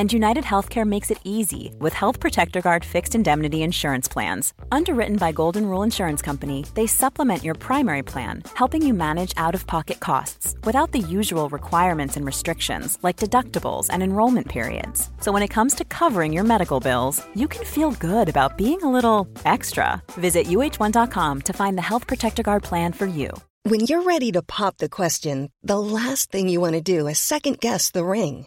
And United Healthcare makes it easy with Health Protector Guard fixed indemnity insurance plans. Underwritten by Golden Rule Insurance Company, they supplement your primary plan, helping you manage out of pocket costs without the usual requirements and restrictions like deductibles and enrollment periods. So when it comes to covering your medical bills, you can feel good about being a little extra. Visit uh1.com to find the Health Protector Guard plan for you. When you're ready to pop the question, the last thing you want to do is second guess the ring.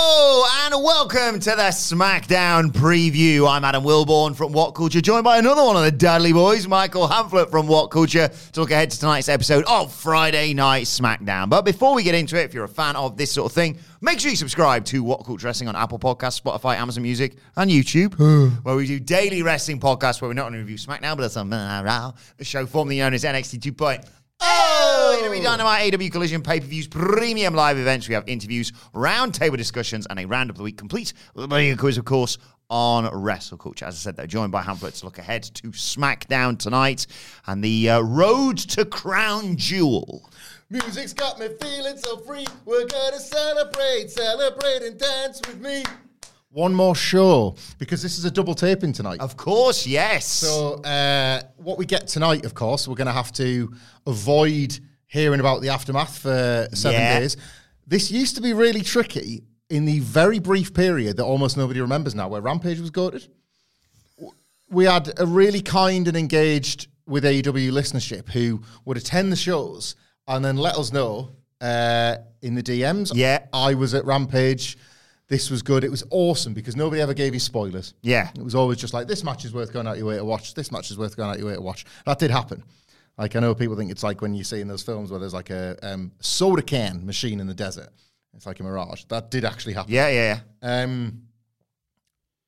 Hello and welcome to the SmackDown preview. I'm Adam Wilbourn from What Culture, joined by another one of the Dudley boys, Michael Hamflett from What Culture, to look ahead to tonight's episode of Friday Night SmackDown. But before we get into it, if you're a fan of this sort of thing, make sure you subscribe to What Culture Wrestling on Apple Podcasts, Spotify, Amazon Music, and YouTube, where we do daily wrestling podcasts where we're not only review SmackDown, but also uh, the show formerly known as NXT 2.0. Oh, AEW Dynamite, AEW Collision, pay per views, premium live events. We have interviews, roundtable discussions, and a round of the week complete with a quiz, of course, on Wrestle Culture. As I said, they're joined by Hamlet to look ahead to SmackDown tonight and the uh, road to Crown Jewel. Music's got me feeling so free. We're gonna celebrate, celebrate and dance with me. One more show because this is a double taping tonight. Of course, yes. So, uh, what we get tonight, of course, we're going to have to avoid hearing about the aftermath for seven Yeah. days. This used to be really tricky in the very brief period that almost nobody remembers now, where Rampage was goaded. We had a really kind and engaged with AEW listenership who would attend the shows and then let us know uh, in the DMs. Yeah. I was at Rampage. This was good. It was awesome because nobody ever gave you spoilers. Yeah. It was always just like, this match is worth going out your way to watch. This match is worth going out your way to watch. That did happen. Like, I know people think it's like when you see in those films where there's like a um, soda can machine in the desert. It's like a mirage. That did actually happen. Yeah, yeah, yeah. Um,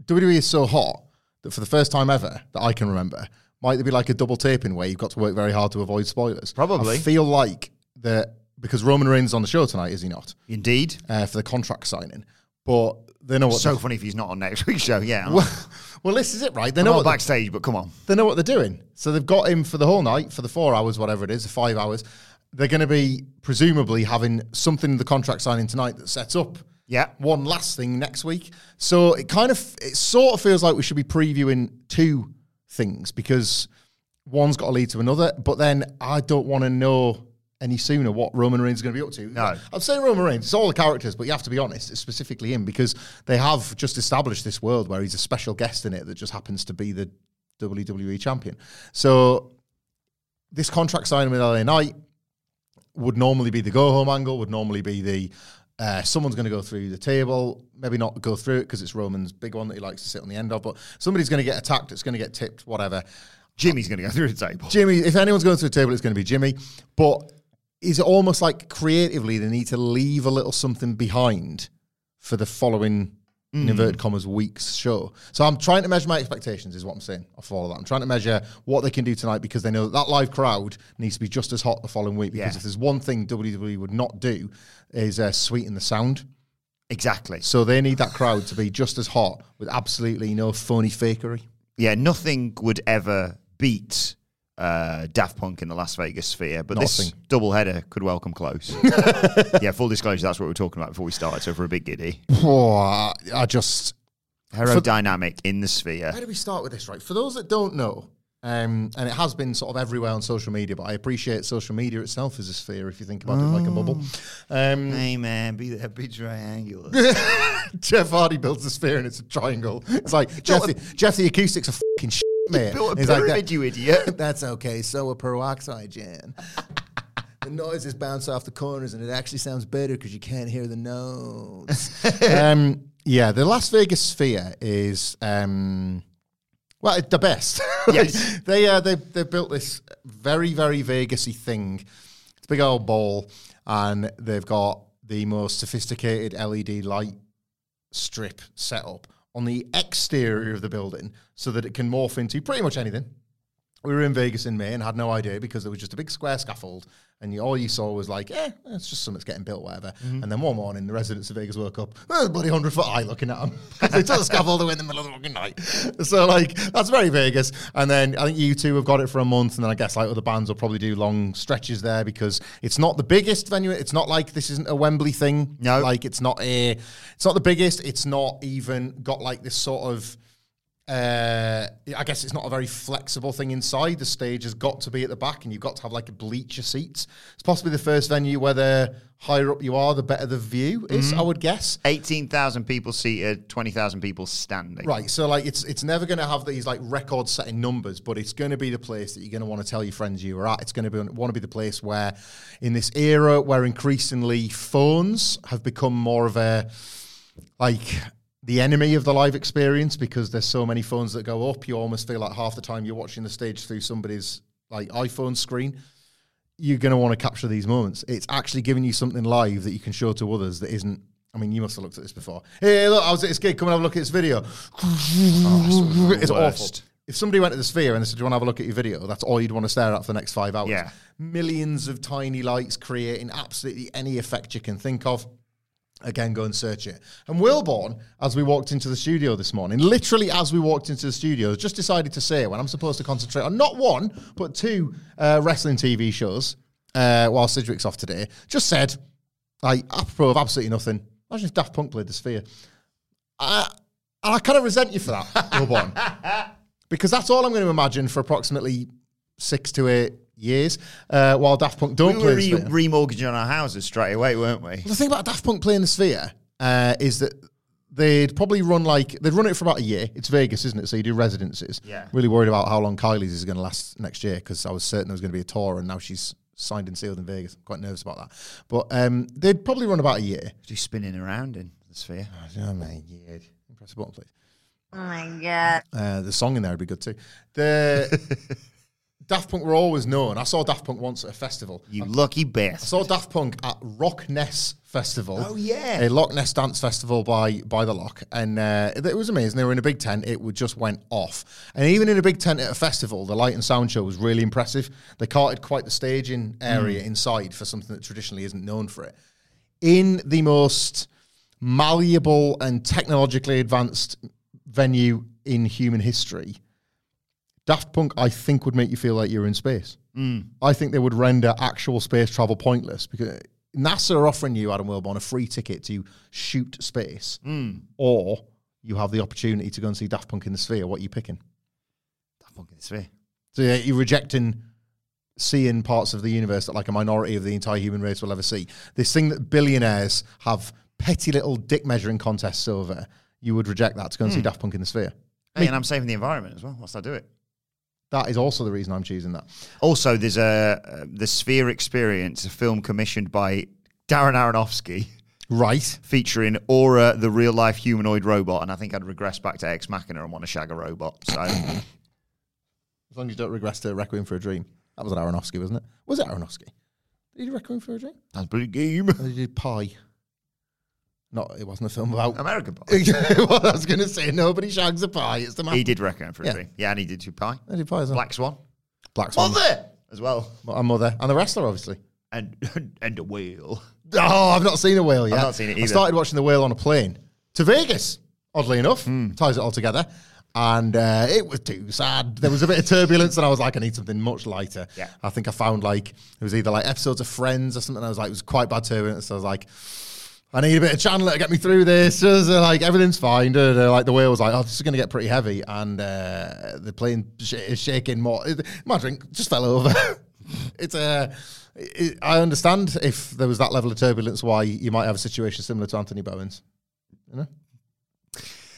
WWE is so hot that for the first time ever that I can remember, might there be like a double taping where you've got to work very hard to avoid spoilers? Probably. I feel like that because Roman Reigns is on the show tonight, is he not? Indeed. Uh, for the contract signing. But they know what So funny if he's not on next week's show. Yeah. well, well, this is it, right? They know what backstage, but come on. they know what they're doing. So they've got him for the whole night, for the four hours, whatever it is, the five hours. They're going to be presumably having something in the contract signing tonight that sets up Yeah. one last thing next week. So it kind of, it sort of feels like we should be previewing two things because one's got to lead to another. But then I don't want to know any sooner what Roman Reigns is going to be up to. No. I'm saying Roman Reigns. It's all the characters, but you have to be honest. It's specifically him because they have just established this world where he's a special guest in it that just happens to be the WWE champion. So this contract signing with LA Knight would normally be the go home angle. Would normally be the uh, someone's going to go through the table. Maybe not go through it because it's Roman's big one that he likes to sit on the end of. But somebody's going to get attacked. It's going to get tipped. Whatever. Jimmy's going to go through the table. Jimmy, if anyone's going through the table, it's going to be Jimmy. But is it almost like creatively they need to leave a little something behind for the following in inverted commas weeks show? So I'm trying to measure my expectations, is what I'm saying. I follow that. I'm trying to measure what they can do tonight because they know that, that live crowd needs to be just as hot the following week. Because Yeah. if there's one thing WWE would not do is uh, sweeten the sound. Exactly. So they need that crowd to be just as hot with absolutely no phony fakery. yeah, nothing would ever beat uh, Daft Punk in the Las Vegas sphere, but this Nothing. double header could well come close. yeah, full disclosure, that's what we were talking about before we started. So for a big giddy, Oh, I just aerodynamic in the sphere. Where do we start with this, right? For those that don't know, um, and it has been sort of everywhere on social media, but I appreciate social media itself as a sphere if you think about it like a bubble. Um, Hey man, be that be triangular. Jeff Hardy builds a sphere and it's a triangle. It's like, Jeff, the, Jeff, the acoustics are fucking shit, man. Built a He's like, pyramid, "That- you idiot. That's okay. So a peroxide, Jan. the noises bounce off the corners and it actually sounds better because you can't hear the notes. um, yeah, the Las Vegas Sphere is um, well, the best. Yes. they uh, they they built this very very Vegasy thing. It's a big old ball, and they've got the most sophisticated LED light strip set up on the exterior of the building so that it can morph into pretty much anything. We were in Vegas in May and had no idea because there was just a big square scaffold, and you, all you saw was like, "Yeah, it's just something's getting built, whatever." Mm-hmm. And then one morning, the residents of Vegas woke up, oh, bloody hundred foot high, looking at them. they took the scaffold away in the middle of the fucking night. So like, that's very Vegas. And then I think you two have got it for a month, and then I guess like other bands will probably do long stretches there because it's not the biggest venue. It's not like this isn't a Wembley thing. No. like it's not a, it's not the biggest. It's not even got like this sort of uh, I guess it's not a very flexible thing inside. The stage has got to be at the back, and you've got to have like a bleacher seats. It's possibly the first venue where the higher up you are, the better the view is. I would guess. 18,000 people seated, 20,000 people standing. Right, so like it's it's never going to have these like record-setting numbers, but it's going to be the place that you're going to want to tell your friends you were at. It's going to be want to be the place where, in this era where increasingly phones have become more of a like the enemy of the live experience because there's so many phones that go up, you almost feel like half the time you're watching the stage through somebody's like iPhone screen. You're going to want to capture these moments. It's actually giving you something live that you can show to others that isn't. I mean, you must have looked at this before. Hey, look, I was at this gig. Come and have a look at this video. Oh, it's awful. If somebody went to the Sphere and they said, "Do you want to have a look at your video?" That's all you'd want to stare at for the next five hours. Yeah. millions of tiny lights creating absolutely any effect you can think of. Again, go and search it. And Wilbourn, as we walked into the studio this morning, literally as we walked into the studio, just decided to say when I'm supposed to concentrate on not one, but two uh, wrestling TV shows uh, while Sidgwick's off today, just said, like, apropos of absolutely nothing, imagine if Daft Punk played the Sphere. I, I kind of resent you for that, Wilbourn. because that's all I'm going to imagine for approximately six to eight years uh, while Daft Punk don't We play were the re- Sphere. remortgaging our houses straight away, weren't we? The thing about Daft Punk playing the Sphere uh, is that they'd probably run like they'd run it for about a year. It's Vegas, isn't it? So you do residences. Yeah. Really worried about how long Kylie's is going to last next year because I was certain there was going to be a tour, and now she's signed and sealed in Vegas. I'm quite nervous about that. But um, they'd probably run about a year. Just spinning around in the sphere. Oh my god! Press the button, please. Oh my god. Uh, the song in there would be good too. The Daft Punk were always known. I saw Daft Punk once at a festival. You lucky I saw Daft Punk at Rock Ness Festival. Oh, yeah. a Loch Ness dance festival by by the Loch, and uh, it was amazing. They were in a big tent; it would just went off. And even in a big tent at a festival, the light and sound show was really impressive. They carted quite the staging area inside for something that traditionally isn't known for it. In the most malleable and technologically advanced venue in human history, Daft Punk, I think, would make you feel like you're in space. Mm. I think they would render actual space travel pointless because NASA are offering you, Adam Wilbourn, a free ticket to shoot space, mm. or you have the opportunity to go and see Daft Punk in the Sphere. What are you picking? Daft Punk in the sphere. So yeah, you're rejecting seeing parts of the universe that like a minority of the entire human race will ever see. This thing that billionaires have petty little dick measuring contests over. You would reject that to go and see mm. Daft Punk in the Sphere. Hey, and I'm saving the environment as well. Whilst I do it. That is also the reason I'm choosing that. Also, there's a uh, the Sphere Experience, a film commissioned by Darren Aronofsky, Right. featuring Aura, the real life humanoid robot. And I think I'd regress back to Ex Machina and want to shag a robot. So As long as you don't regress to Requiem for a Dream. That was an Aronofsky, wasn't it? Was it Aronofsky? Did he do Requiem for a Dream? that's a pretty game. Did he do Pi? Not, it wasn't a film about. American Pie. well, I was going to say nobody shags a pie. It's the man. He did Requiem for a Yeah. Dream. Yeah, and he did two Pi. He did Pi as well. Black Swan. Black Swan. Mother! As well. A mother. And the wrestler, obviously. And, and a whale. Oh, I've not seen a whale yet. I've not seen it either. I started watching the whale on a plane to Vegas, oddly enough. Hmm. Ties it all together. And uh, it was too sad. There was a bit of turbulence, and I was like, I need something much lighter. Yeah. I think I found like it was either like episodes of Friends or something. I was like, it was quite bad turbulence. So I was like, I need a bit of Chandler to get me through this. Uh, like everything's fine. Like the whale was like, oh, this is going to get pretty heavy, and uh, the plane sh- is shaking more. My drink just fell over. it's a. It, I understand if there was that level of turbulence, why you might have a situation similar to Anthony Bowen's.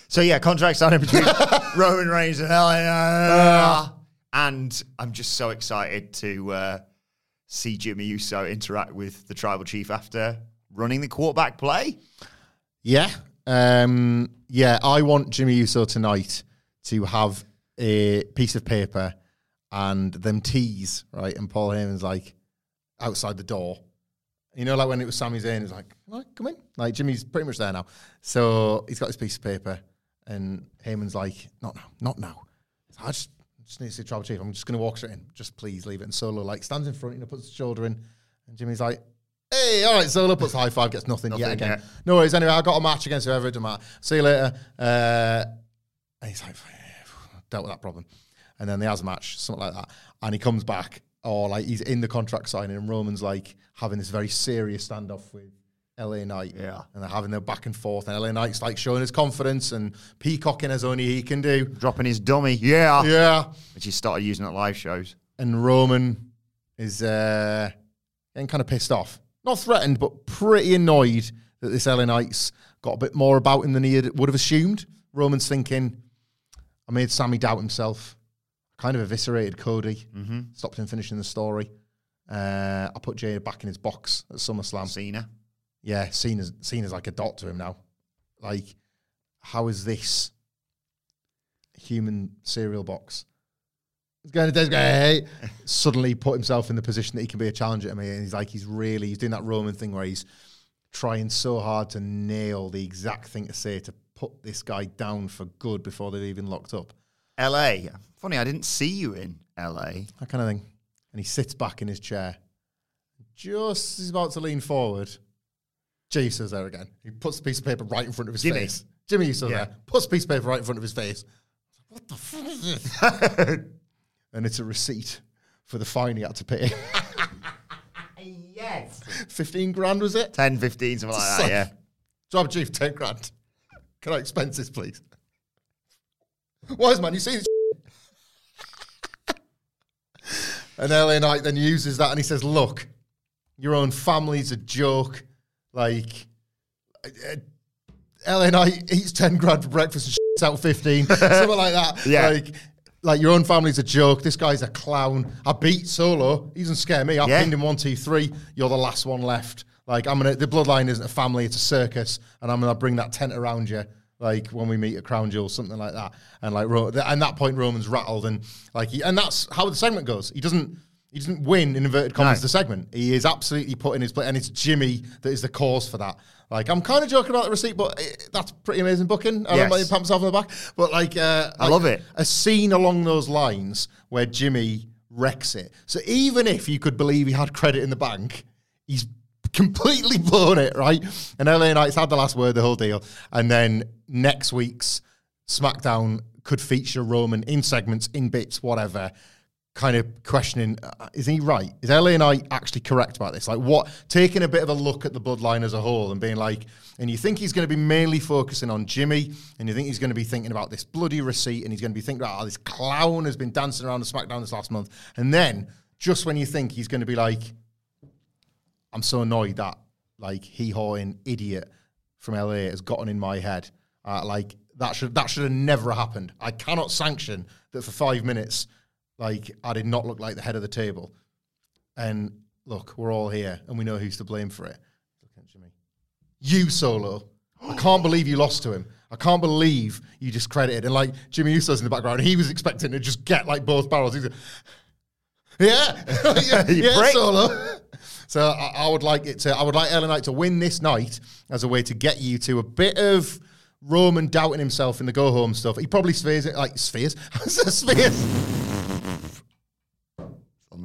So yeah, contract signing between Roman Reigns and LA. And I'm just so excited to uh, see Jimmy Uso interact with the tribal chief after running the quarterback play. Yeah, um, yeah. I want Jimmy Uso tonight to have a piece of paper and them teas right, and Paul Heyman's like outside the door, You know, like when it was Sami Zayn, he's like, "All right, come in. Like Jimmy's pretty much there now. So he's got this piece of paper, and Heyman's like, not now, not now. I just, just need to see Tribal Chief. I'm just going to walk straight in. Just please leave it. And Solo like stands in front, you know, puts his shoulder in, and Jimmy's like, hey, all right, Solo puts high five, gets nothing, yet again. yeah. No worries. Anyway, I got a match against whoever. It doesn't matter. See you later. Uh, and he's like, dealt with that problem. And then he has a match, something like that. And he comes back, or like he's in the contract signing, and Roman's like having this very serious standoff with LA Knight. Yeah. And they're having their back and forth. And LA Knight's like showing his confidence and peacocking as only he can do. Dropping his dummy. Yeah. Yeah. Which he started using at live shows. And Roman is uh, getting kind of pissed off. Not threatened, but pretty annoyed that this LA Knight's got a bit more about him than he would have assumed. Roman's thinking, I made Sami doubt himself. Kind of eviscerated Cody. Stopped him finishing the story. Uh, I put Jay back in his box at SummerSlam. Cena. Yeah, Cena's, Cena's like a dot to him now. Like, how is this human cereal box? He's going to Desgay. Suddenly put himself in the position that he can be a challenger to me. And he's like, he's really, he's doing that Roman thing where he's trying so hard to nail the exact thing to say to put this guy down for good before they've even locked up. LA. Funny, I didn't see you in LA. That kind of thing. And he sits back in his chair. Just as he's about to lean forward, Uso's there again. He puts the piece of paper right in front of his Jimmy. face. Jimmy Uso's Yeah. there. Puts a piece of paper right in front of his face. What the fuck is this? And it's a receipt for the fine he had to pay. yes. 15 grand, was it? 10, 15, something like that, yeah. Job chief, 10 grand. Can I expense this, please? Wise man, you see this? and LA Knight then uses that and he says, Look, your own family's a joke. Like, uh, LA Knight eats 10 grand for breakfast and shits out 15. something like that. Yeah. Like, like your own family's a joke. This guy's a clown. I beat Solo. He doesn't scare me. I Yeah. pinned him one, two, three. You're the last one left. Like I'm gonna. The bloodline isn't a family; it's a circus, and I'm gonna bring that tent around you. Like when we meet at Crown Jewel, something like that. And like, and that point, Roman's rattled, and like, he, and that's how the segment goes. He doesn't. He doesn't win in inverted commas No. the segment. He is absolutely put in his place, and it's Jimmy that is the cause for that. Like I'm kind of joking about the receipt, but it, that's pretty amazing booking. I Yes. don't pat myself on the back, but like, uh, I like, love it. A scene along those lines where Jimmy wrecks it. So even if you could believe he had credit in the bank, he's completely blown it, right? And LA Knight's had the last word, the whole deal. And then next week's SmackDown could feature Roman in segments, in bits, whatever. Kind of questioning, uh, is he right? Is LA I actually correct about this? Like, what? Taking a bit of a look at the bloodline as a whole and being like, and you think he's going to be mainly focusing on Jimmy, and you think he's going to be thinking about this bloody receipt, and he's going to be thinking about how this clown has been dancing around the SmackDown this last month. And then, just when you think he's going to be like, I'm so annoyed that like hee hawing idiot from LA has gotten in my head. Uh, like that should that should have never happened. I cannot sanction that for five minutes, like I did not look like the head of the table. And look, we're all here, and we know who's to blame for it. Look at Jimmy. You solo. I can't believe you lost to him. I can't believe you discredited. And like Jimmy Uso's in the background, he was expecting to just get like both barrels. He's like, yeah, yeah, yeah, solo. So I, I would like it to. I would like LA Knight to win this night as a way to get you to a bit of Roman doubting himself in the go home stuff. He probably spheres it like spheres, spheres.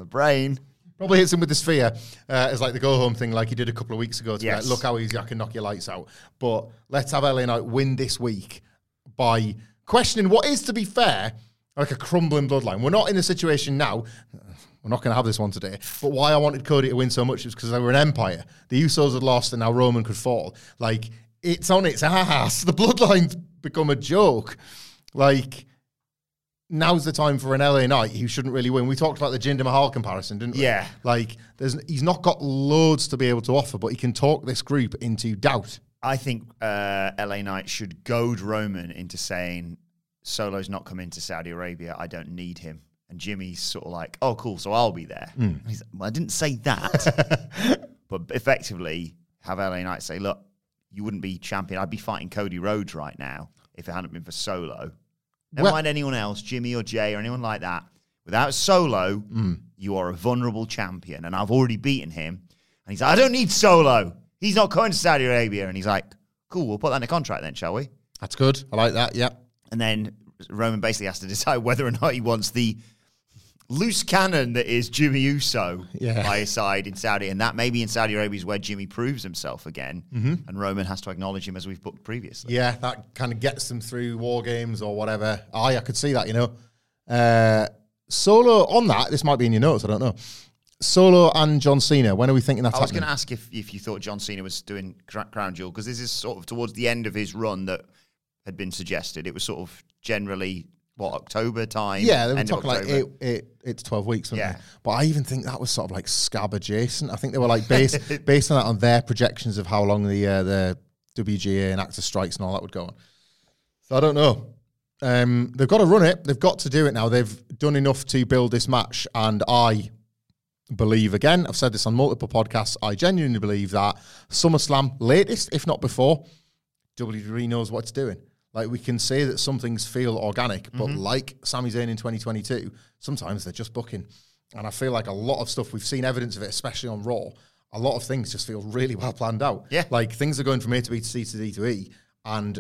Brain. Probably hits him with the sphere uh, as like the go home thing, like he did a couple of weeks ago. To be Yes. like, look how easy I can knock your lights out. But let's have LA Knight win this week by questioning what is, to be fair, like a crumbling bloodline. We're not in a situation now. We're not going to have this one today. But why I wanted Cody to win so much was because they were an empire. The Usos had lost, and now Roman could fall. Like it's on its ass. The bloodline's become a joke. Like now's the time for an LA Knight who shouldn't really win. We talked about the Jinder Mahal comparison, didn't we? Yeah. Like, there's he's not got loads to be able to offer, but he can talk this group into doubt. I think uh, LA Knight should goad Roman into saying Solo's not coming to Saudi Arabia. I don't need him. And Jimmy's sort of like, oh, cool, so I'll be there. And He's like, well, I didn't say that. but effectively, have LA Knight say, look, you wouldn't be champion. I'd be fighting Cody Rhodes right now if it hadn't been for Solo. Never Well- mind anyone else, Jimmy or Jay or anyone like that. Without Solo, mm. you are a vulnerable champion. And I've already beaten him. And he's like, I don't need Solo. He's not going to Saudi Arabia. And he's like, cool, we'll put that in a contract then, shall we? That's good. I like that. Yeah. And then Roman basically has to decide whether or not he wants the loose cannon that is Jimmy Uso Yeah. by his side in Saudi. And that maybe in Saudi Arabia is where Jimmy proves himself again. And Roman has to acknowledge him as we've booked previously. Yeah, that kind of gets them through war games or whatever. Aye, I could see that, you know. Uh, Solo on that, this might be in your notes, I don't know. Solo and John Cena, when are we thinking that? I was going to ask if, if you thought John Cena was doing Crown Jewel because this is sort of towards the end of his run that had been suggested. It was sort of generally what October time. Yeah, they were talking like October. eight, eight, eight to 12 weeks, Yeah. they? But I even think that was sort of like scab adjacent. I think they were like based, based on that, on their projections of how long the uh, the WGA and actor strikes and all that would go on. So I don't know. Um, they've got to run it. They've got to do it now. They've done enough to build this match. And I believe, again, I've said this on multiple podcasts, I genuinely believe that SummerSlam, latest, if not before, WWE knows what it's doing. Like we can say that some things feel organic, but mm-hmm. like Sami Zayn in 2022, sometimes they're just booking. And I feel like a lot of stuff we've seen evidence of it, especially on Raw. A lot of things just feel really well planned out. Yeah. like things are going from A to B to C to D to E, and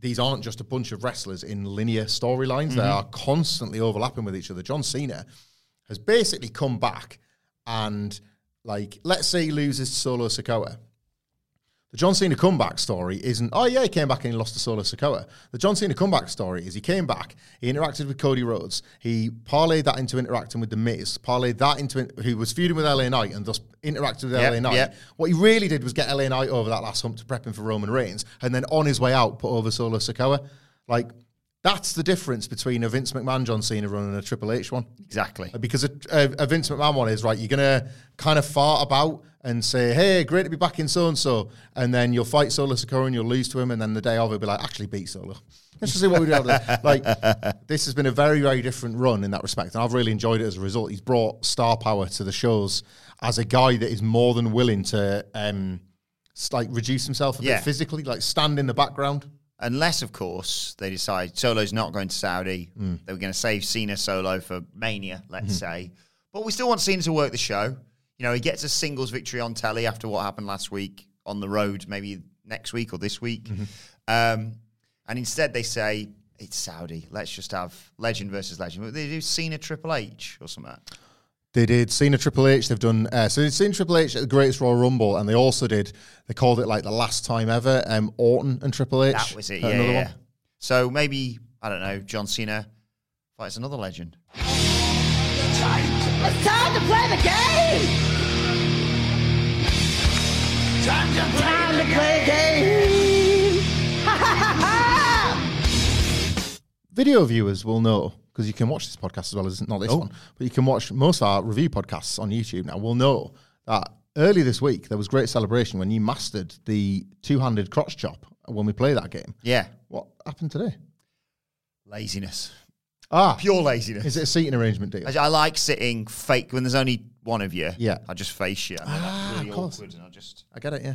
these aren't just a bunch of wrestlers in linear storylines. They mm-hmm. are constantly overlapping with each other. John Cena has basically come back and like let's say he loses to Solo Sikoa. The John Cena comeback story isn't, oh yeah, he came back and he lost to Solo Sikoa. The John Cena comeback story is he came back, he interacted with Cody Rhodes, he parlayed that into interacting with The Miz, parlayed that into, who was feuding with LA Knight and thus interacted with Yep, LA Knight. yep. What he really did was get LA Knight over that last hump to prep him for Roman Reigns and then on his way out put over Solo Sikoa. Like, that's the difference between a Vince McMahon John Cena run and a Triple H one. Exactly. Because a, a, a Vince McMahon one is right. You're gonna kind of fart about and say, "Hey, great to be back in so and so," and then you'll fight Solo Sikoa and you'll lose to him, and then the day of he'll be like, "Actually, beat Solo." Let's just see what we do. Out of this. Like this has been a very, very different run in that respect, and I've really enjoyed it as a result. He's brought star power to the shows as a guy that is more than willing to um, like reduce himself a Yeah. bit physically, like stand in the background. Unless, of course, they decide Solo's not going to Saudi. Mm. They were going to save Cena Solo for Mania, let's Mm-hmm. say. But we still want Cena to work the show. You know, he gets a singles victory on telly after what happened last week on the road, maybe next week or this week. Mm-hmm. Um, and instead, they say it's Saudi. Let's just have legend versus legend. They do Cena Triple H or something. They did Cena Triple H. They've done uh, so. They've seen Triple H at the Greatest Royal Rumble, and they also did. They called it like the last time ever. Um, Orton and Triple H. That was it. Yeah, yeah. one. So maybe I don't know. John Cena fights another legend. It's time to play the game! Time to play, the game! Ha ha ha ha! Video viewers will know because you can watch this podcast as well as not this one, but you can watch most of our review podcasts on YouTube now. We'll know that early this week there was great celebration when you mastered the two-handed crotch chop when we play that game. Yeah, What happened today? laziness, Ah, pure laziness. is it a seating arrangement deal? I, I like sitting fake when there's only one of you. Yeah. I just face you. And Ah, really of course. awkward, and I just. I get it. Yeah.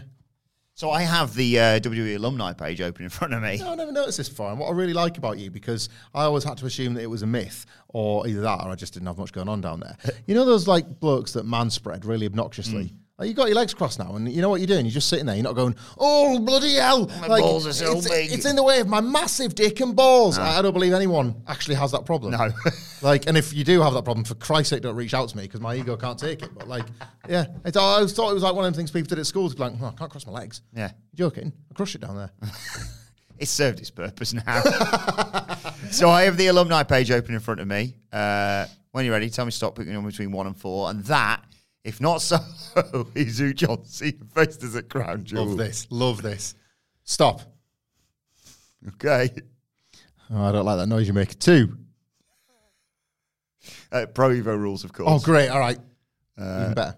So I have the uh, WWE alumni page open in front of me. No, I never noticed this before. And what I really like about you, because I always had to assume that it was a myth, or either that, or I just didn't have much going on down there. you know those like blokes that man spread really obnoxiously. Mm. Like you got your legs crossed now, and you know what you're doing. You're just sitting there. You're not going, "Oh bloody hell!" My like, balls are so it's, big." It's in the way of my massive dick and balls. I, I don't believe anyone actually has that problem. No. like, and if you do have that problem, for Christ's sake, don't reach out to me because my ego can't take it. But like, yeah, it's, I always thought it was like one of the things people did at school to be like, oh, "I can't cross my legs." Yeah. Joking? I crush it down there. it served its purpose now. so I have the alumni page open in front of me. Uh, when you're ready, tell me to stop picking on between one and four. And that, if not so, is who John Cena faced us at Crown Jewel. Love this. Love this. Stop. Okay. Oh, I don't like that noise you make. Two. Uh, Pro Evo rules, of course. Oh, great. All right. Uh, Even better.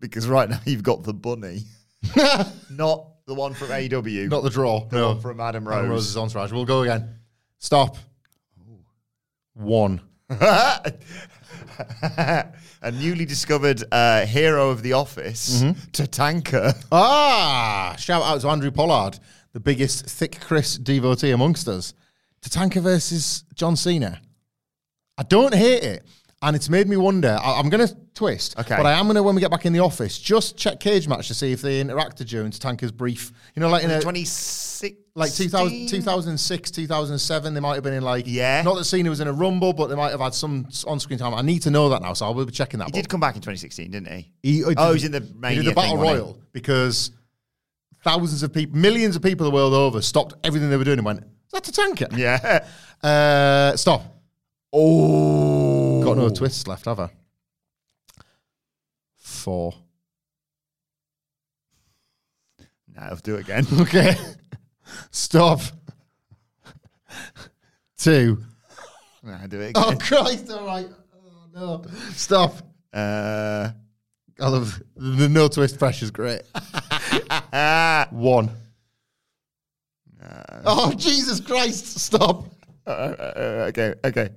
Because right now you've got the bunny, not the one from AW. Not the draw. the no. one from Adam Rose. Adam Rose's entourage. We'll go again. Stop. One. a newly discovered uh, hero of the office, Mm-hmm. Tatanka. Ah, shout out to Andrew Pollard, the biggest thick Chris devotee amongst us. Tatanka versus John Cena. I don't hate it. And it's made me wonder. I, am going to twist, Okay. but I am going to when we get back in the office just check cage match to see if they interacted during Tanker's brief. You know, like in a 26. like 2000, 2006, 2007, they might have been in like Yeah. Not that Cena was in a rumble, but they might have had some on-screen time. I need to know that now, so I will be checking that. He did come back in 2016, didn't he? He, Oh, he was in the he did the battle wasn't royal because thousands of people, millions of people the world over, stopped everything they were doing and went, "That's a tanker?" Yeah. Uh, stop. Oh. Got no twists left, have I? Four. No, I'll do it again. Okay. stop. Two. I'll do it again. Oh Christ! All right. Oh no. Stop. Uh, I love the no twist pressure's great. One. oh Jesus Christ! Stop. uh, uh, okay, okay.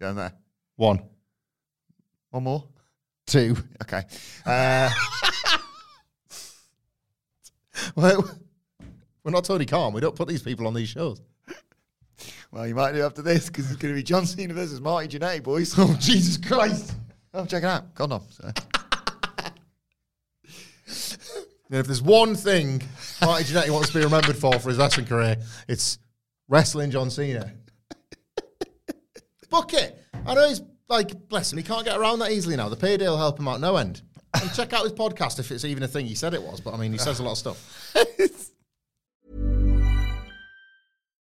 Down there. One, One more. two. Okay. Uh, Well, we're not Tony Khan. We don't put these people on these shows. well, you might do after this because it's going to be John Cena versus Marty Jannetty, boys. Oh Jesus Christ! Oh, check it out. Condom. So. If there's one thing Marty Jannetty wants to be remembered for for his wrestling career, it's wrestling John Cena. Book it. I know he's like, bless him, he can't get around that easily now. The payday will help him out no end. And check out his podcast if it's even a thing. He said it was, but I mean, he says a lot of stuff.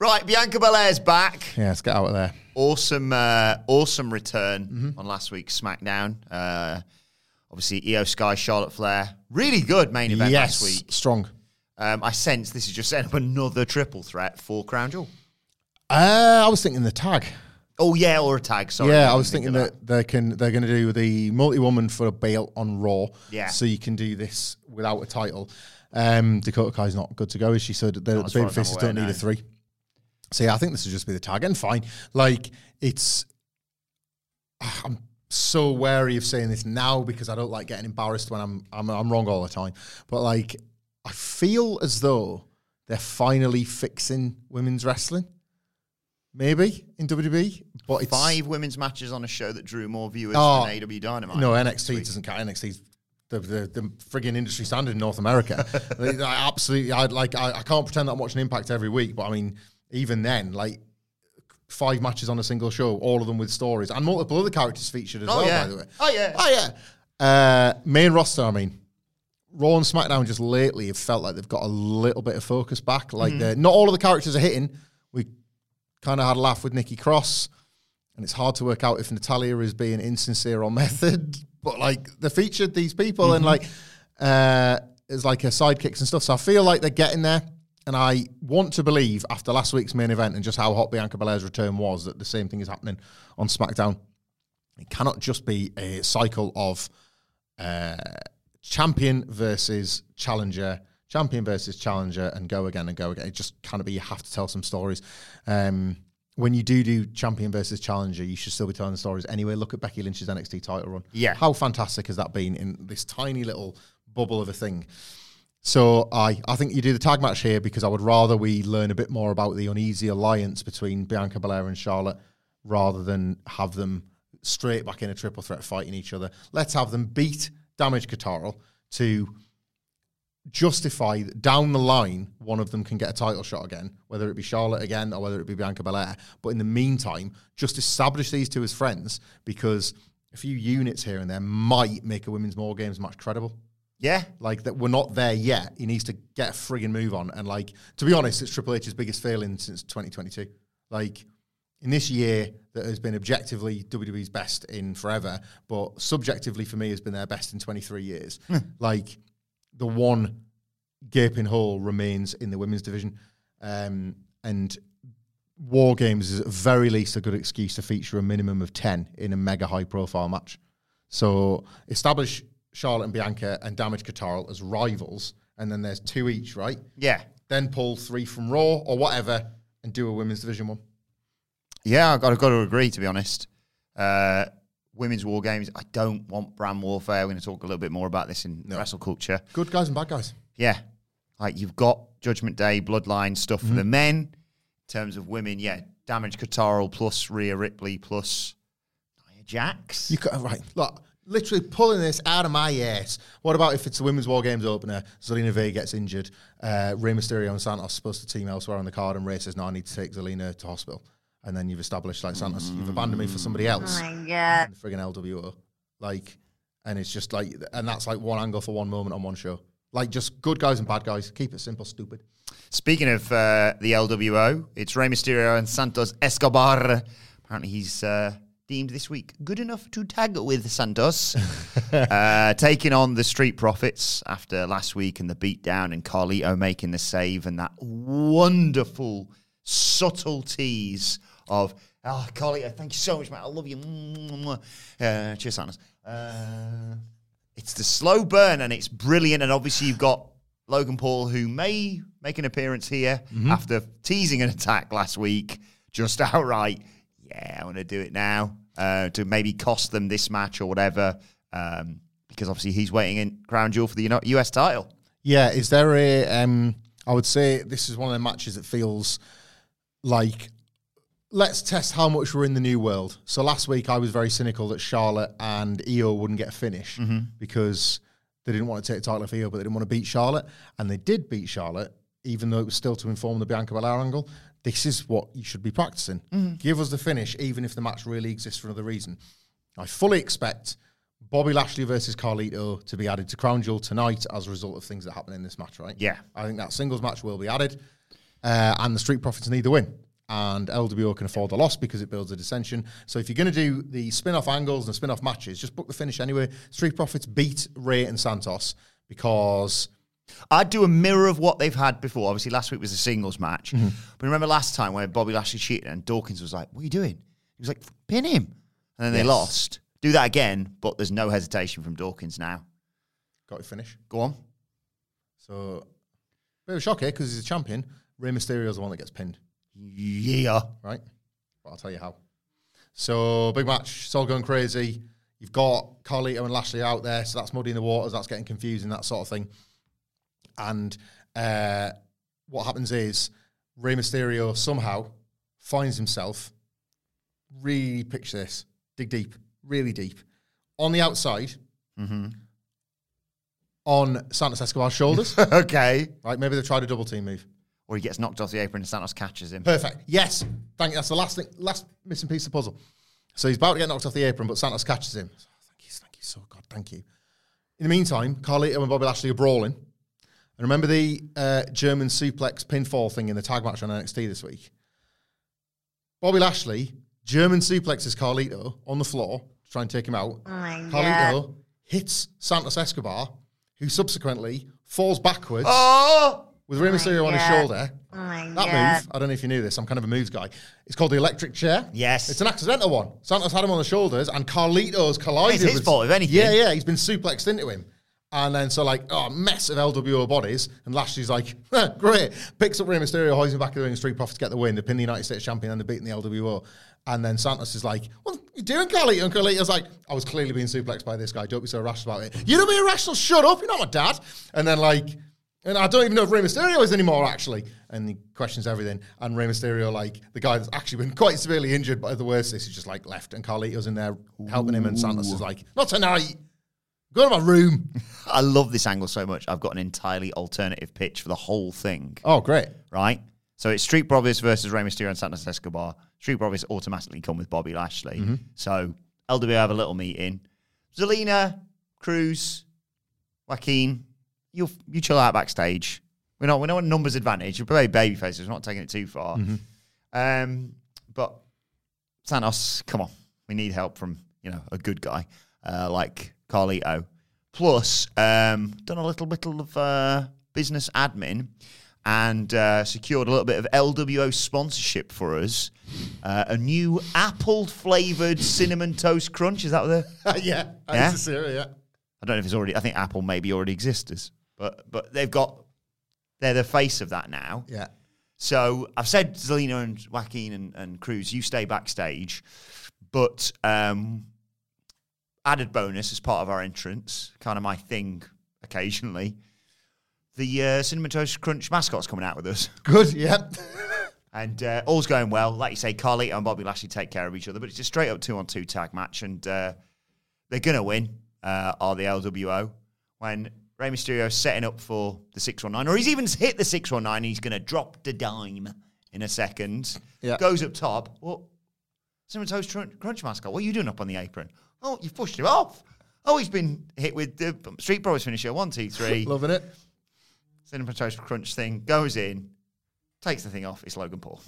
Right, Bianca Belair's back. Yeah, let's get out of there. Awesome, uh, awesome return Mm-hmm. on last week's SmackDown. Uh, obviously, Iyo Sky, Charlotte Flair, really good main event yes, last week. strong. Um, I sense this is just setting up another triple threat for Crown Jewel. Uh, I was thinking the tag. Oh yeah, or a tag. Sorry, yeah, I was think thinking of that. they can they're going to do the multi woman for a belt on Raw. Yeah. so you can do this without a title. Um, Dakota Kai's not good to go, as she? said. the, the as baby faces don't need no. a three. So yeah, I think this will just be the tag, and fine. Like it's, ah, I'm so wary of saying this now because I don't like getting embarrassed when I'm I'm, I'm wrong all the time. But like, I feel as though they're finally fixing women's wrestling. Maybe in WWE, but it's Five women's matches on a show that drew more viewers Oh, than AEW Dynamite. No, NXT doesn't count. NXT's the, the, the frigging industry standard in North America. I I absolutely, I like, I, I can't pretend that I'm watching Impact every week, but I mean, even then, like five matches on a single show, all of them with stories, and multiple other characters featured as Oh well. yeah. By the way, Oh yeah. oh yeah. Uh, main roster, I mean. Raw and SmackDown just lately have felt like they've got a little bit of focus back. Like Mm-hmm. they're not all of the characters are hitting. We kind of had a laugh with Nikki Cross, and it's hard to work out if Natalya is being insincere or method. But like they featured these people and like uh as like her sidekicks and stuff. So I feel like they're getting there. And I want to believe after last week's main event and just how hot Bianca Belair's return was that the same thing is happening on SmackDown. It cannot just be a cycle of uh, champion versus challenger, champion versus challenger, and go again and go again. It just of be you have to tell some stories. Um, when you do do champion versus challenger, you should still be telling the stories anyway. Look at Becky Lynch's NXT title run. Yeah. how fantastic has that been in this tiny little bubble of a thing? So I, I think you do the tag match here because I would rather we learn a bit more about the uneasy alliance between Bianca Belair and Charlotte rather than have them straight back in a triple threat fighting each other. Let's have them beat Damage CTRL to justify that down the line one of them can get a title shot again, whether it be Charlotte again or whether it be Bianca Belair. But in the meantime, just establish these two as friends because a few units here and there might make a women's more games match credible. Yeah. Like that, we're not there yet. He needs to get a frigging move on. And like, to be honest, it's Triple H's biggest failing since 2022. Like, in this year that has been objectively WWE's best in forever, but subjectively for me has been their best in 23 years. like, the one gaping hole remains in the women's division, um, and War Games is at very least a good excuse to feature a minimum of 10 in a mega high profile match. So establish Charlotte and Bianca and Damage CTRL as rivals, and then there's two each, right? Yeah. Then pull three from Raw or whatever and do a women's division one. Yeah, I've got, I've got to agree, to be honest. Uh, women's war games, I don't want brand warfare. We're going to talk a little bit more about this in wrestle culture. Good guys and bad guys. Yeah. Like you've got Judgment Day, Bloodline stuff for the men. In terms of women, yeah, Damage CTRL plus Rhea Ripley plus Nia Jax. You could, right, look, literally pulling this out of my ass. What about if it's the Women's War Games opener? Zelina Vega gets injured. Uh, Rey Mysterio and Santos are supposed to team elsewhere on the card, and Rey says, "No, I need to take Zelina to hospital." And then you've established like Santos, you've abandoned me for somebody else. Oh my god. in friggin' LWO. Like, and it's just like, and that's like one angle for one moment on one show. Like, just good guys and bad guys. Keep it simple, stupid. Speaking of uh, the LWO, it's Rey Mysterio and Santos Escobar. Apparently, he's uh, deemed this week good enough to tag with Santos, uh, taking on the Street Profits after last week and the beatdown and Carlito making the save and that wonderful subtleties of oh Carlito, thank you so much, man. I love you. Uh, cheers, Santos. Uh, it's the slow burn and it's brilliant. And obviously, you've got Logan Paul, who may make an appearance here after teasing an attack last week, just outright. Yeah, I want to do it now uh, to maybe cost them this match or whatever. Um, because obviously he's waiting in crown jewel for the US title. Yeah, is there a? Um, I would say this is one of the matches that feels like let's test how much we're in the new world. So last week I was very cynical that Charlotte and Iyo wouldn't get a finish because they didn't want to take the title of Iyo, but they didn't want to beat Charlotte, and they did beat Charlotte, even though it was still to inform the Bianca Belair angle. This is what you should be practicing. Give us the finish, even if the match really exists for another reason. I fully expect Bobby Lashley versus Carlito to be added to Crown Jewel tonight as a result of things that happen in this match, right? Yeah. I think that singles match will be added, uh, and the Street Profits need the win. And LWO can afford the loss because it builds a dissension. So if you're going to do the spin off angles and spin off matches, just book the finish anyway. Street Profits beat Rey and Santos because I'd do a mirror of what they've had before. Obviously, last week was a singles match. Mm-hmm. But remember last time when Bobby Lashley cheated and Dawkins was like, What are you doing? He was like, Pin him. And then they lost. Do that again, but there's no hesitation from Dawkins now. got to finish. Go on. So bit of a shock here because he's a champion. Rey Mysterio's the one that gets pinned, Yeah. right? But I'll tell you how. So big match, it's all going crazy. You've got Carlito and Lashley out there, so that's muddying the waters, that's getting confusing, that sort of thing. And uh, what happens is Rey Mysterio somehow finds himself. Really picture this. Dig deep, really deep. On the outside, on Santos Escobar's shoulders. okay. right? Maybe they tried a double team move. Or he gets knocked off the apron and Santos catches him. Perfect. Yes. Thank you. That's the last thing, last missing piece of the puzzle. So he's about to get knocked off the apron, but Santos catches him. Oh, thank you, thank you so God, thank you. In the meantime, Carlito and Bobby Lashley are brawling. And remember the uh, German suplex pinfall thing in the tag match on NXT this week? Bobby Lashley, German suplexes Carlito on the floor to try and take him out. Oh Carlito god. hits Santos Escobar, who subsequently falls backwards Oh! with Rey Mysterio on his shoulder. Oh That god. move, I don't know if you knew this, I'm kind of a moves guy. It's called the electric chair. Yes. It's an accidental one. Santos had him on the shoulders and Carlito's collided It's his with- fault, if anything. Yeah, yeah, he's been suplexed into him. And then so like, oh, mess of LWO bodies. And Lashley's like, great. Picks up Rey Mysterio, hoists him back in the ring, Street Profits get the win. They pin the United States champion and they're beating the LWO. And then Santos is like, what are you doing, Carlito? And Carlito's like, I was clearly being suplexed by this guy. Don't be so rash about it. You don't be irrational. Shut up. You're not my dad. And then like, and I don't even know if Rey Mysterio is anymore, actually. And he questions everything. And Rey Mysterio, like, the guy that's actually been quite severely injured by the worst, this is just like left. And Carlito's in there helping him. And Santos is like, not tonight. Go to my room. I love this angle so much. I've got an entirely alternative pitch for the whole thing. Oh, great. right? So it's Street Profits versus Rey Mysterio and Santos Escobar. Street Profits automatically come with Bobby Lashley. Mm-hmm. So LW have a little meeting. Zelina, Cruz, Joaquin, you you chill out backstage. We're not we're not a numbers advantage. We're play baby faces. We're not taking it too far. Mm-hmm. Um, but Santos, come on, we need help from you know a good guy uh, like Carlito. Plus, um, done a little bit of uh, business admin and uh, secured a little bit of LWO sponsorship for us. Uh, a new apple flavored cinnamon toast crunch. Is that the yeah. Yeah? used see it, yeah. I don't know if it's already. I think Apple maybe already exists, but but they've got they're the face of that now. Yeah. So I've said Zelina and Joaquin and, and Cruz, you stay backstage, but um, added bonus as part of our entrance, kind of my thing occasionally. The uh, Cinnamon Toast Crunch mascot's coming out with us. Good, yep. And uh, all's going well. Like you say, Carlito and Bobby Lashley take care of each other, but it's a straight up two on two tag match, and uh, they're going to win, uh, are the LWO. When Rey Mysterio's setting up for the 619, or he's even hit the 619, he's going to drop the dime in a second. Yeah. Goes up top. What? Cinnamon Toast Crunch mascot, what are you doing up on the apron? Oh, you've pushed him off. Oh, he's been hit with the Street Bros finisher. One, two, three. Loving it. Cinnamon Toast Crunch thing goes in, takes the thing off. It's Logan Paul.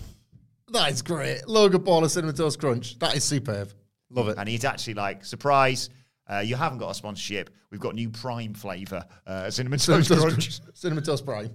That is great. Logan Paul and Cinnamon Toast Crunch. That is superb. Love it. And he's actually like, surprise, uh, you haven't got a sponsorship. We've got new prime flavour, uh, cinnamon Cinnamon toast. Crunch. Cinnamon Toast Prime.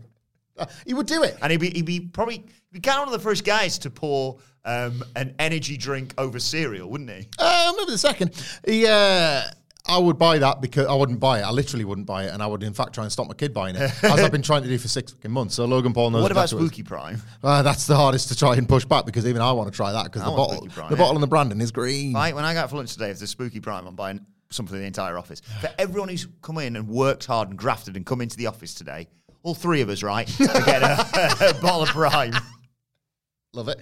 Uh, he would do it. And he'd be, he'd be probably he'd be kind of one of the first guys to pour um, an energy drink over cereal, wouldn't he? Uh, maybe the second. Yeah, I would buy that because I wouldn't buy it. I literally wouldn't buy it, and I would in fact try and stop my kid buying it, as I've been trying to do for six fucking months. So Logan Paul knows. what about Spooky Prime? Uh, that's the hardest to try and push back because even I want to try that because the bottle, Prime, the yeah. bottle and the branding is green. Right, when I go out for lunch today, if there's Spooky Prime, I'm buying something for the entire office. For everyone who's come in and worked hard and grafted and come into the office today, all three of us, right, to get a, a bottle of Prime. Love it.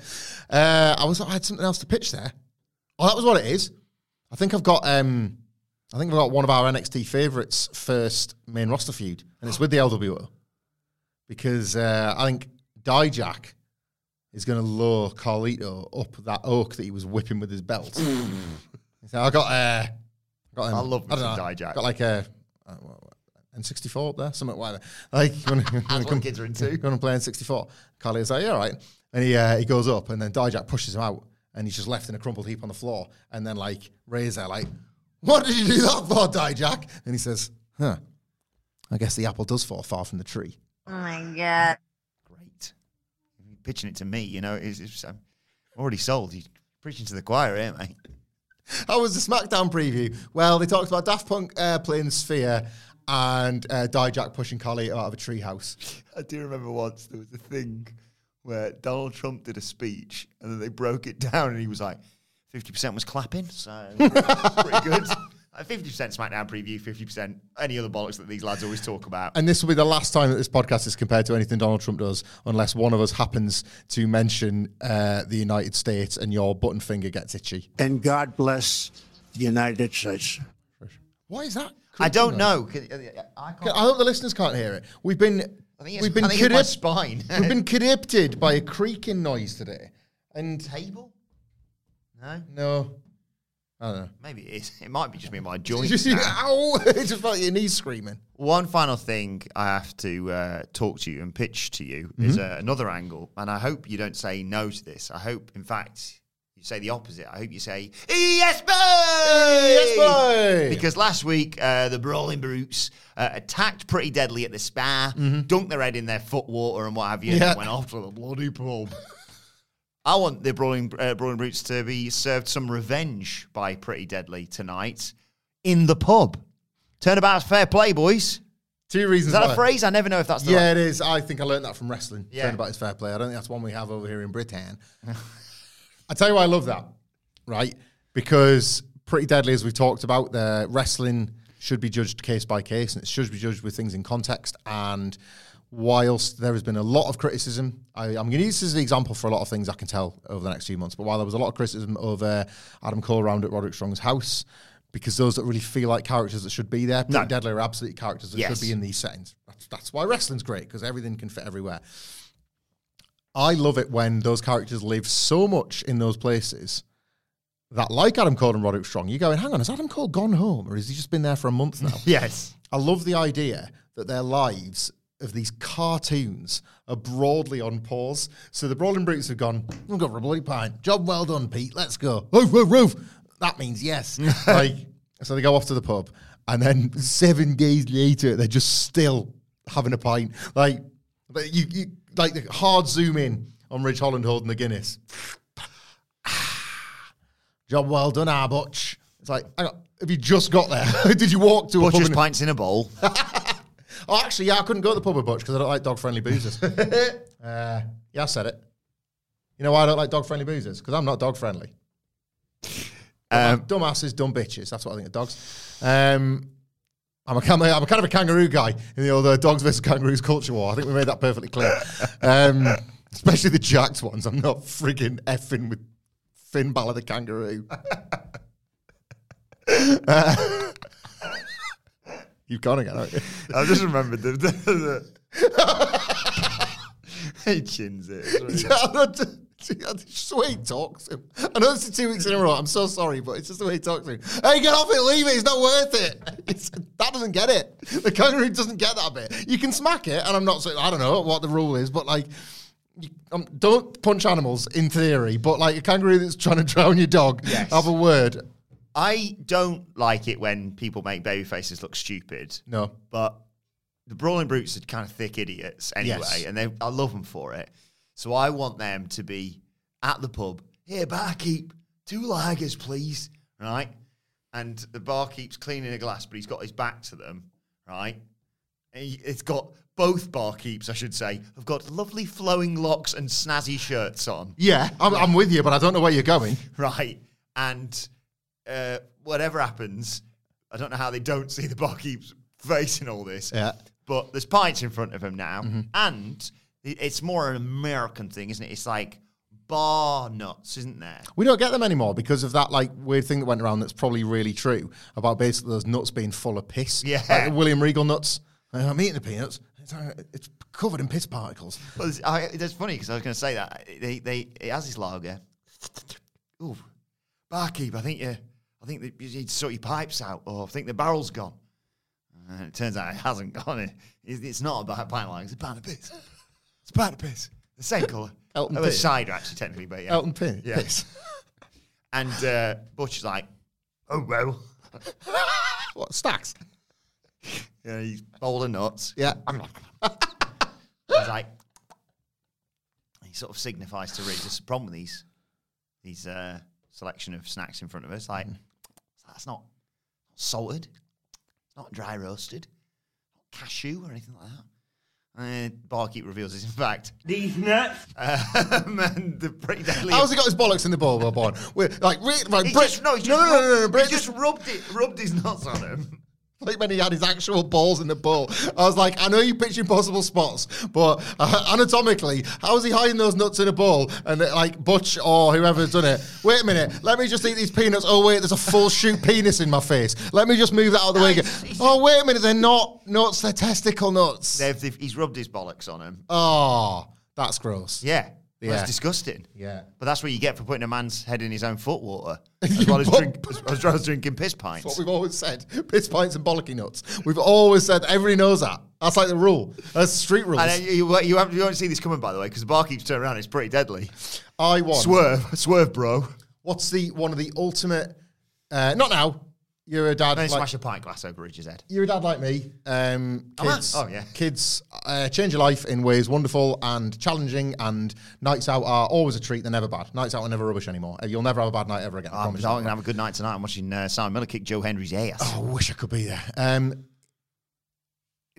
Uh, I was I had something else to pitch there. Oh, that was what it is. I think I've got um, I think I've got one of our NXT favorites first main roster feud, and it's with the LWO because uh, I think Dijak is going to lure Carlito up that oak that he was whipping with his belt. so I got uh, got him, I love don't Mr. Dijak. Got like a. Uh, what- what, N64 up there, something. Like, you wanna- you wanna come- kids are into. Going to play N64. Carlito's like, yeah, all right. And he uh, he goes up, and then Dijak pushes him out, and he's just left in a crumpled heap on the floor. And then like Rey's there, like, what did you do that for, Dijak? And he says, huh, I guess the apple does fall far from the tree. Oh my god. Great. You're pitching it to me, you know, it's, it's, I'm already sold. You're preaching to the choir here, mate. That was the SmackDown preview. Well, they talked about Daft Punk uh, playing Sphere and uh, Dijak pushing Carlito out of a treehouse. I do remember once there was a thing where Donald Trump did a speech and then they broke it down and he was like, 50% was clapping, so pretty good. Uh, 50% SmackDown preview, 50% any other bollocks that these lads always talk about. And this will be the last time that this podcast is compared to anything Donald Trump does, unless one of us happens to mention uh, the United States and your button finger gets itchy. and God bless the United States. Why is that? I don't know. Uh, I, I hope the listeners can't hear it. We've been I think it's, we've been I think it's my corrupt- spine. we've been corrupted by a creaking noise today. And table? No, no, I don't know. maybe it is. It might be just me and my joints. see? Ow! It just like your knees screaming. One final thing I have to uh, talk to you and pitch to you is uh, another angle, and I hope you don't say no to this. I hope, in fact, say the opposite. I hope you say yes, boy, Yes, boy! Because last week uh, the brawling brutes uh, attacked pretty deadly at the spa, dunked their head in their foot water and what have you, Yeah. and went off to the bloody pub. I want the brawling uh, brawling brutes to be served some revenge by Pretty Deadly tonight in the pub. Turnabout's fair play, boys. Two reasons. Is that why. a phrase? I never know if that's the Yeah, right- it is. I think I learned that from wrestling. Yeah. Turnabout is fair play. I don't think that's one we have over here in Britain. I tell you why I love that, right? Because pretty deadly, as we talked about, the wrestling should be judged case by case, and it should be judged with things in context. And whilst there has been a lot of criticism, I, I'm going to use this as an example for a lot of things I can tell over the next few months. But while there was a lot of criticism over Adam Cole around at Roderick Strong's house, because those that really feel like characters that should be there, pretty No. deadly are absolutely characters that Yes. should be in these settings. That's, that's why wrestling's great because everything can fit everywhere. I love it when those characters live so much in those places that, like Adam Cole and Roderick Strong, you're going, hang on, has Adam Cole gone home or has he just been there for a month now? Yes. I love the idea that their lives of these cartoons are broadly on pause. So the Brawling Brutes have gone, we've got for a bloody pint. Job well done, Pete. Let's go. Roof, roof, roof. That means yes. like, so they go off to the pub. And then seven days later, they're just still having a pint. Like, you, you like the hard zoom in on Ridge Holland holding the Guinness. Job well done, our butch. It's like, hang on, have you just got there? Did you walk to a pub? Butcher's pints in a bowl. Oh, actually, yeah, I couldn't go to the pub with Butch because I don't like dog friendly boozers. uh, yeah, I said it. You know why I don't like dog friendly boozers? Because I'm not dog friendly. Um, Dumbasses, dumb bitches. That's what I think of dogs. Um, I'm a, I'm a- I'm a kind of a kangaroo guy in the old uh, dogs versus kangaroos culture war. I think we made that perfectly clear. Um, especially the jacked ones. I'm not frigging effing with Finn Balor the kangaroo. Uh, you've gone again, haven't you? I just remembered the. the, the he chins it. It's the way he talks to him. I know this is two weeks in a row. I'm so sorry, but it's just the way he talks to him. Hey, get off it, leave it. It's not worth it. It's, that doesn't get it. The kangaroo doesn't get that bit. You can smack it, and I'm not saying I don't know what the rule is, but like, you, um, don't punch animals in theory. But like a kangaroo that's trying to drown your dog, Yes. have a word. I don't like it when people make baby faces look stupid. No. But the Brawling Brutes are kind of thick idiots anyway, Yes. and they I love them for it. So I want them to be at the pub. Here, barkeep, two lagers, please. Right? And the barkeep's cleaning a glass, but he's got his back to them. Right? And he- It's got both barkeeps, I should say, have got lovely flowing locks and snazzy shirts on. Yeah, I'm, I'm with you, but I don't know where you're going. right? And uh, whatever happens, I don't know how they don't see the barkeep's face in all this. Yeah. But there's pints in front of him now, and it- it's more an American thing, isn't it? It's like bar nuts, isn't there? We don't get them anymore because of that like weird thing that went around that's probably really true about basically those nuts being full of piss. Yeah. Like William Regal nuts. I'm eating the peanuts. It's, uh, it's covered in piss particles. Well, it's, I, it's funny because I was going to say that they they it has this lager. Ooh, barkeep, I think you, I think that you need to sort your pipes out, or I think the barrel's gone. And it turns out it hasn't gone. It, it's- it's not a pint lager; it's a pint of piss. It's of piss, the same colour. Elton oh, Piss. cider actually, technically, but yeah. Elton Pin. Yeah. And uh, Butch is like, "Oh well." what stacks? Yeah, he's bowl of nuts. Yeah. I'm not. He's like, he sort of signifies to Reed, just a problem with these, these uh, selection of snacks in front of us. Like, that's not salted, it's not dry roasted, not cashew or anything like that. And barkeep reveals this, in fact. These nuts. Um, and the pretty deadly. How's he got his bollocks in the bowl, Bob? We're like, re- like He Brit- just, no, he just, no, no, no, no, no, rubbed, Brit he just rubbed it, rubbed his nuts on him. Like when he had his actual balls in the bowl. I was like, I know you pitch impossible spots, but uh, anatomically, how is he hiding those nuts in a bowl? And uh, like Butch or whoever's done it, wait a minute, let me just eat these peanuts. Oh wait, there's a full shoot penis in my face. Let me just move that out of the way. again. Oh wait a minute, they're not nuts, they're testicle nuts. They've, they've, he's rubbed his bollocks on him. Oh, that's gross. Yeah. Yeah. That's disgusting. Yeah. But that's what you get for putting a man's head in his own foot water. As well as, drink, as, well as drinking piss That's pints. what we've always said. Piss pints and bollocky nuts. We've always said, everybody knows that. That's like the rule. That's street rules. And uh, you, you, have, you won't see this coming, by the way, because the bar keeps turning around. It's pretty deadly. I want. Swerve. Swerve, bro. What's the one of the ultimate? Uh, not now. You're a dad. Then like- smash a pint glass over Ridge's head. you're a dad like me. Um, kids, Oh, yeah. Kids uh, change your life in ways wonderful and challenging, and nights out are always a treat. They're never bad. Nights out are never rubbish anymore. Uh, You'll never have a bad night ever again. I I'm going to have a good night tonight. I'm watching uh, Simon Miller kick Joe Henry's ass. Oh, I wish I could be there. Um,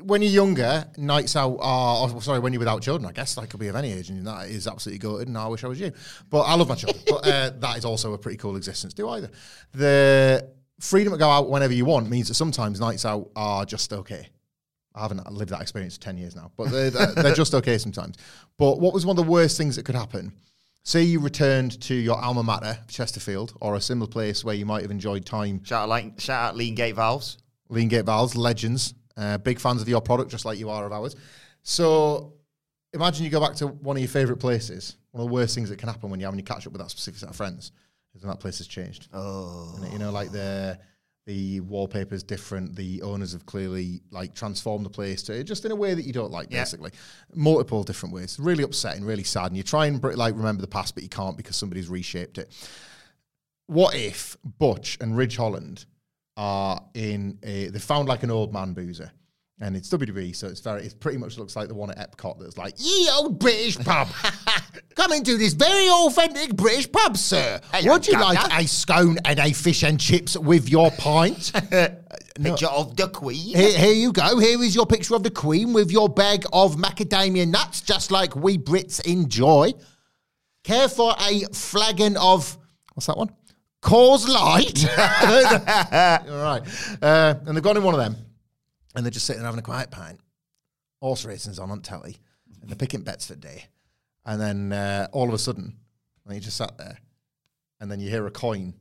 when you're younger, nights out are, oh, sorry, when you're without children, I guess that could be of any age, and that is absolutely good. and I wish I was you. But I love my children. but uh, that is also a pretty cool existence. Do either. The freedom to go out whenever you want means that sometimes nights out are just okay. I haven't lived that experience for 10 years now, but they're, they're just okay sometimes. But what was one of the worst things that could happen? Say you returned to your alma mater, Chesterfield, or a similar place where you might have enjoyed time Shout out, like, shout out Lean Gate Valves. Lean Gate Valves, legends, uh, big fans of your product, just like you are of ours. So imagine you go back to one of your favourite places. One of the worst things that can happen when you're having your catch up with that specific set of friends is that place has changed. Oh. And, you know, like the the wallpaper's different. The owners have clearly like transformed the place to just in a way that you don't like, Yeah. basically. Multiple different ways. Really upsetting, really sad. And you try and like remember the past, but you can't because somebody's reshaped it. What if Butch and Ridge Holland are in a they found like an old man boozer. And it's WWE, so it's very it pretty much looks like the one at Epcot that's like, ye old British pub. Come into this very authentic British pub, sir. Hello, Would you like Governor." a scone and a fish and chips with your pint? Picture of the Queen. Here, here you go. Here is your picture of the Queen with your bag of macadamia nuts, just like we Brits enjoy. Care for a flagon of what's that one? Coors Light. All right. Uh, and they've gone in one of them, and they're just sitting having a quiet pint. Horse racing's on on telly, and they're picking bets for the day. And then uh, all of a sudden, and you just sat there, and then you hear a coin.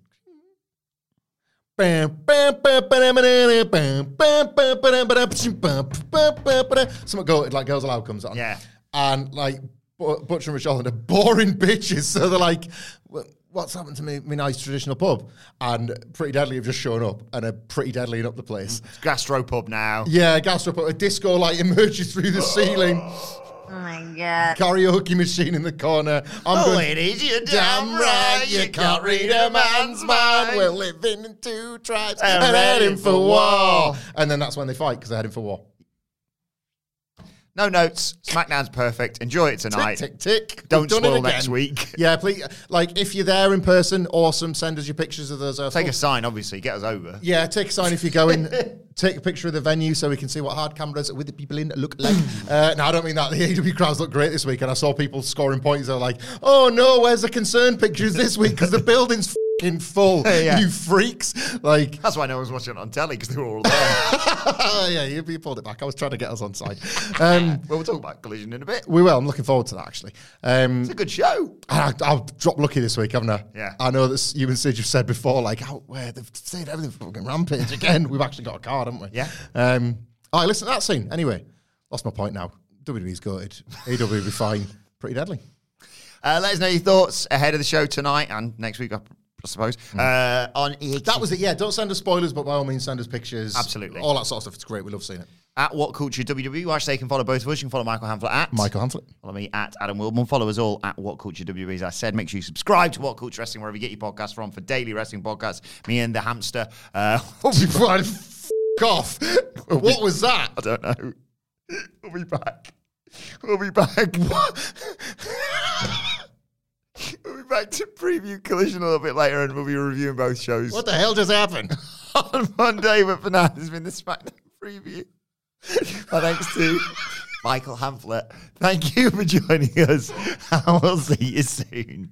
Something go like Girls Aloud comes on. Yeah. And like Butcher and Ridge Holland are boring bitches. So they're like, well, what's happened to me, me nice traditional pub? And Pretty Deadly have just shown up and are pretty deadlying up the place. It's gastropub now. Yeah, gastropub, a disco light emerges through the ceiling, Oh my god. karaoke machine in the corner. I'm Oh, going, ladies, you're Damn right, you can't read a man's mind. We're living in two tribes And and heading for war. war. And then that's when they fight because they're heading for war. No notes. SmackDown's perfect. Enjoy it tonight. Tick, tick, tick. Don't spoil next week. Yeah, please. Like, if you're there in person, awesome. Send us your pictures of those. Uh, Take a sign, obviously. Get us over. yeah, take a sign if you're going. take a picture of the venue so we can see what hard cameras with the people in look like. uh, no, I don't mean that. The AEW crowds look great this week, and I saw people scoring points. They're like, "Oh no, where's the concerned pictures this week? Because the building's fucking full. Yeah. You freaks!" Like, That's why no one's watching it on telly because they were all there. yeah, you, you pulled it back. I was trying to get us on side. Um, well, we'll talk about Collision in a bit. we will. I'm looking forward to that actually. Um, It's a good show. I, I've dropped lucky this week, haven't I? Yeah. I know that you and Sid have said before, like, oh, where they've said everything fucking rampage again. We've actually got a card, haven't we? Yeah. Um, all right, listen to that scene. Anyway, lost my point now. WWE's goated. AEW will be fine. Pretty deadly. Uh, let us know your thoughts ahead of the show tonight and next week, I I suppose. Uh, on EXT. That was it. Yeah, don't send us spoilers, but by all means, send us pictures. Absolutely. All that sort of stuff. It's great. We love seeing it. at What Culture WWE. Watch, they can follow both of us. You can follow Michael Hamflett at Michael Hamflett. Follow me at Adam Wilbourn. Follow us all at What Culture WWE. As I said, make sure you subscribe to What Culture Wrestling wherever you get your podcasts from for daily wrestling podcasts. Me and the hamster. Uh, F- off. what was that? I don't know. We'll be back. We'll be back. we'll be back to preview Collision a little bit later and we'll be reviewing both shows What the hell just happened? on Monday. But for now, has been the SmackDown preview. My thanks to Michael Hamflett. Thank you for joining us. And we'll see you soon.